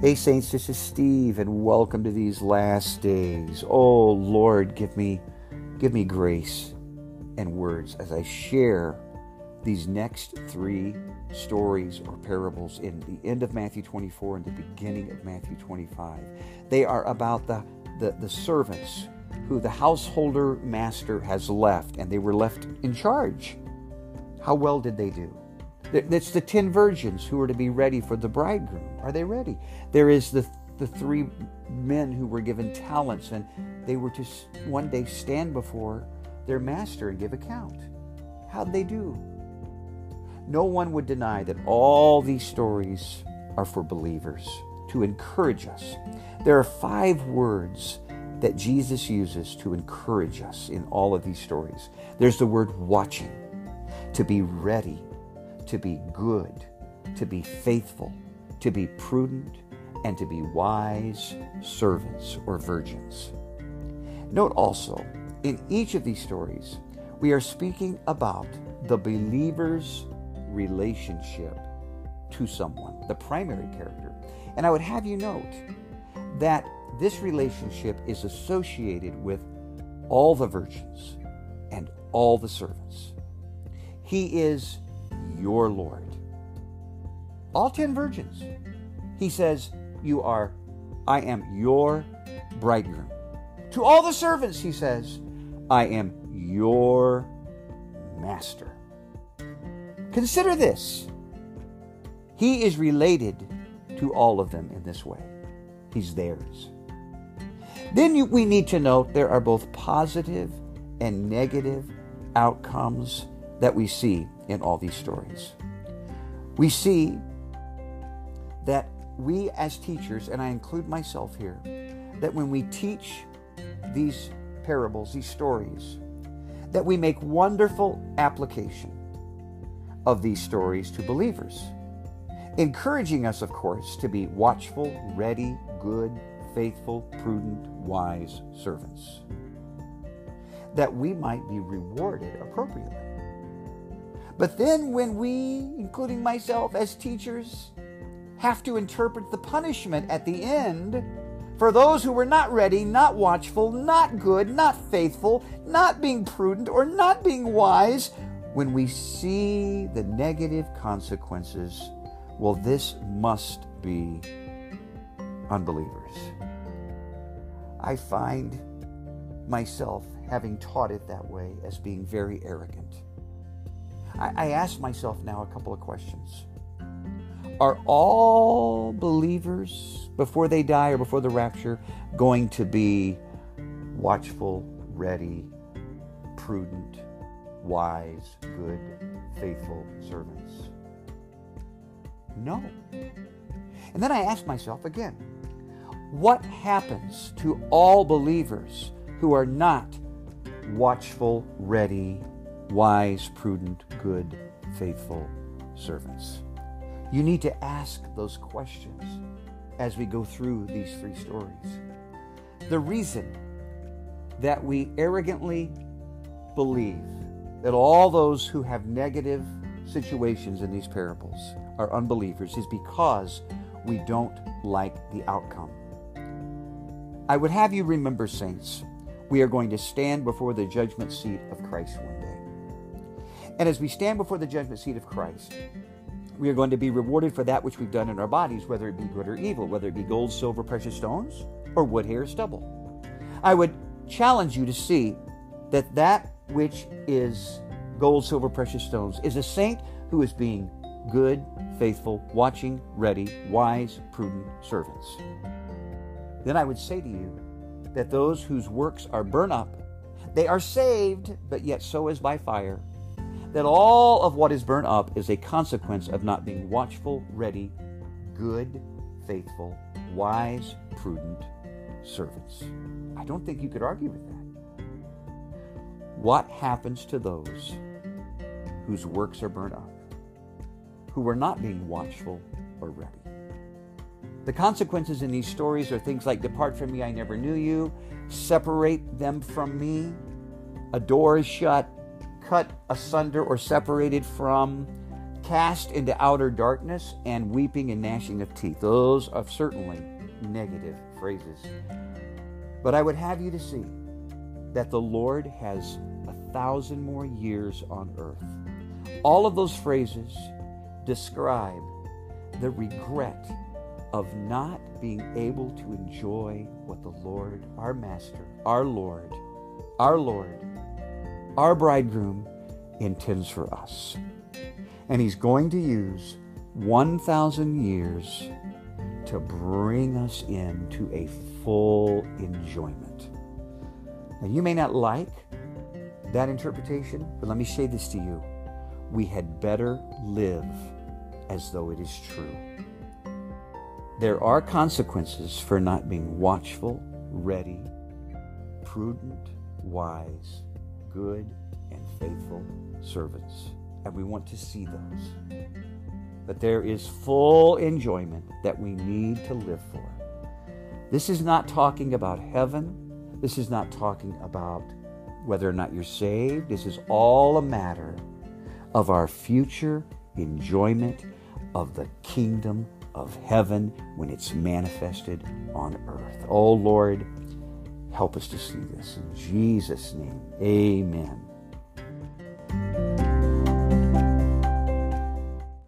Hey saints, this is Steve and welcome to these last days. Oh Lord, give me give me grace and words as I share these next 3 stories or parables in the end of Matthew 24 and the beginning of Matthew 25. They are about the the, the servants who the householder master has left and they were left in charge. How well did they do? It's the ten virgins who are to be ready for the bridegroom. Are they ready? There is the, the three men who were given talents and they were to one day stand before their master and give account. How'd they do? No one would deny that all these stories are for believers to encourage us. There are five words that Jesus uses to encourage us in all of these stories. There's the word watching, to be ready, to be good, to be faithful, to be prudent, and to be wise servants or virgins. Note also, in each of these stories, we are speaking about the believer's relationship to someone, the primary character. And I would have you note that this relationship is associated with all the virgins and all the servants. He is your Lord. All ten virgins. He says, You are, I am your bridegroom. To all the servants, he says, I am your master. Consider this. He is related to all of them in this way. He's theirs. Then we need to note there are both positive and negative outcomes that we see in all these stories. We see that we as teachers, and I include myself here, that when we teach these parables, these stories, that we make wonderful application of these stories to believers, encouraging us, of course, to be watchful, ready, good, faithful, prudent, wise servants, that we might be rewarded appropriately. But then, when we, including myself as teachers, have to interpret the punishment at the end for those who were not ready, not watchful, not good, not faithful, not being prudent, or not being wise, when we see the negative consequences, well, this must be unbelievers. I find myself having taught it that way as being very arrogant. I, I ask myself now a couple of questions. Are all believers, before they die or before the rapture, going to be watchful, ready, prudent, wise, good, faithful servants? No. And then I ask myself again what happens to all believers who are not watchful, ready, wise, prudent, good, faithful servants? You need to ask those questions as we go through these three stories. The reason that we arrogantly believe that all those who have negative situations in these parables are unbelievers is because we don't like the outcome. I would have you remember, saints, we are going to stand before the judgment seat of Christ one. And as we stand before the judgment seat of Christ, we are going to be rewarded for that which we've done in our bodies, whether it be good or evil, whether it be gold, silver, precious stones, or wood, hair, stubble. I would challenge you to see that that which is gold, silver, precious stones is a saint who is being good, faithful, watching, ready, wise, prudent servants. Then I would say to you that those whose works are burnt up, they are saved, but yet so is by fire. That all of what is burnt up is a consequence of not being watchful, ready, good, faithful, wise, prudent servants. I don't think you could argue with that. What happens to those whose works are burnt up? who are not being watchful or ready. The consequences in these stories are things like Depart from me, I never knew you, separate them from me, a door is shut, cut asunder or separated from, cast into outer darkness, and weeping and gnashing of teeth. Those are certainly negative phrases. But I would have you to see that the Lord has a thousand more years on earth. All of those phrases describe the regret of not being able to enjoy what the Lord, our Master, our Lord, our Lord, our bridegroom intends for us. And He's going to use 1,000 years to bring us into a full enjoyment. Now, you may not like that interpretation, but let me say this to you. We had better live as though it is true. There are consequences for not being watchful, ready, prudent, wise, good, and faithful servants. And we want to see those. But there is full enjoyment that we need to live for. This is not talking about heaven. This is not talking about whether or not you're saved. This is all a matter of our future enjoyment of the kingdom of heaven when it's manifested on earth. Oh Lord, help us to see this. In Jesus' name, amen.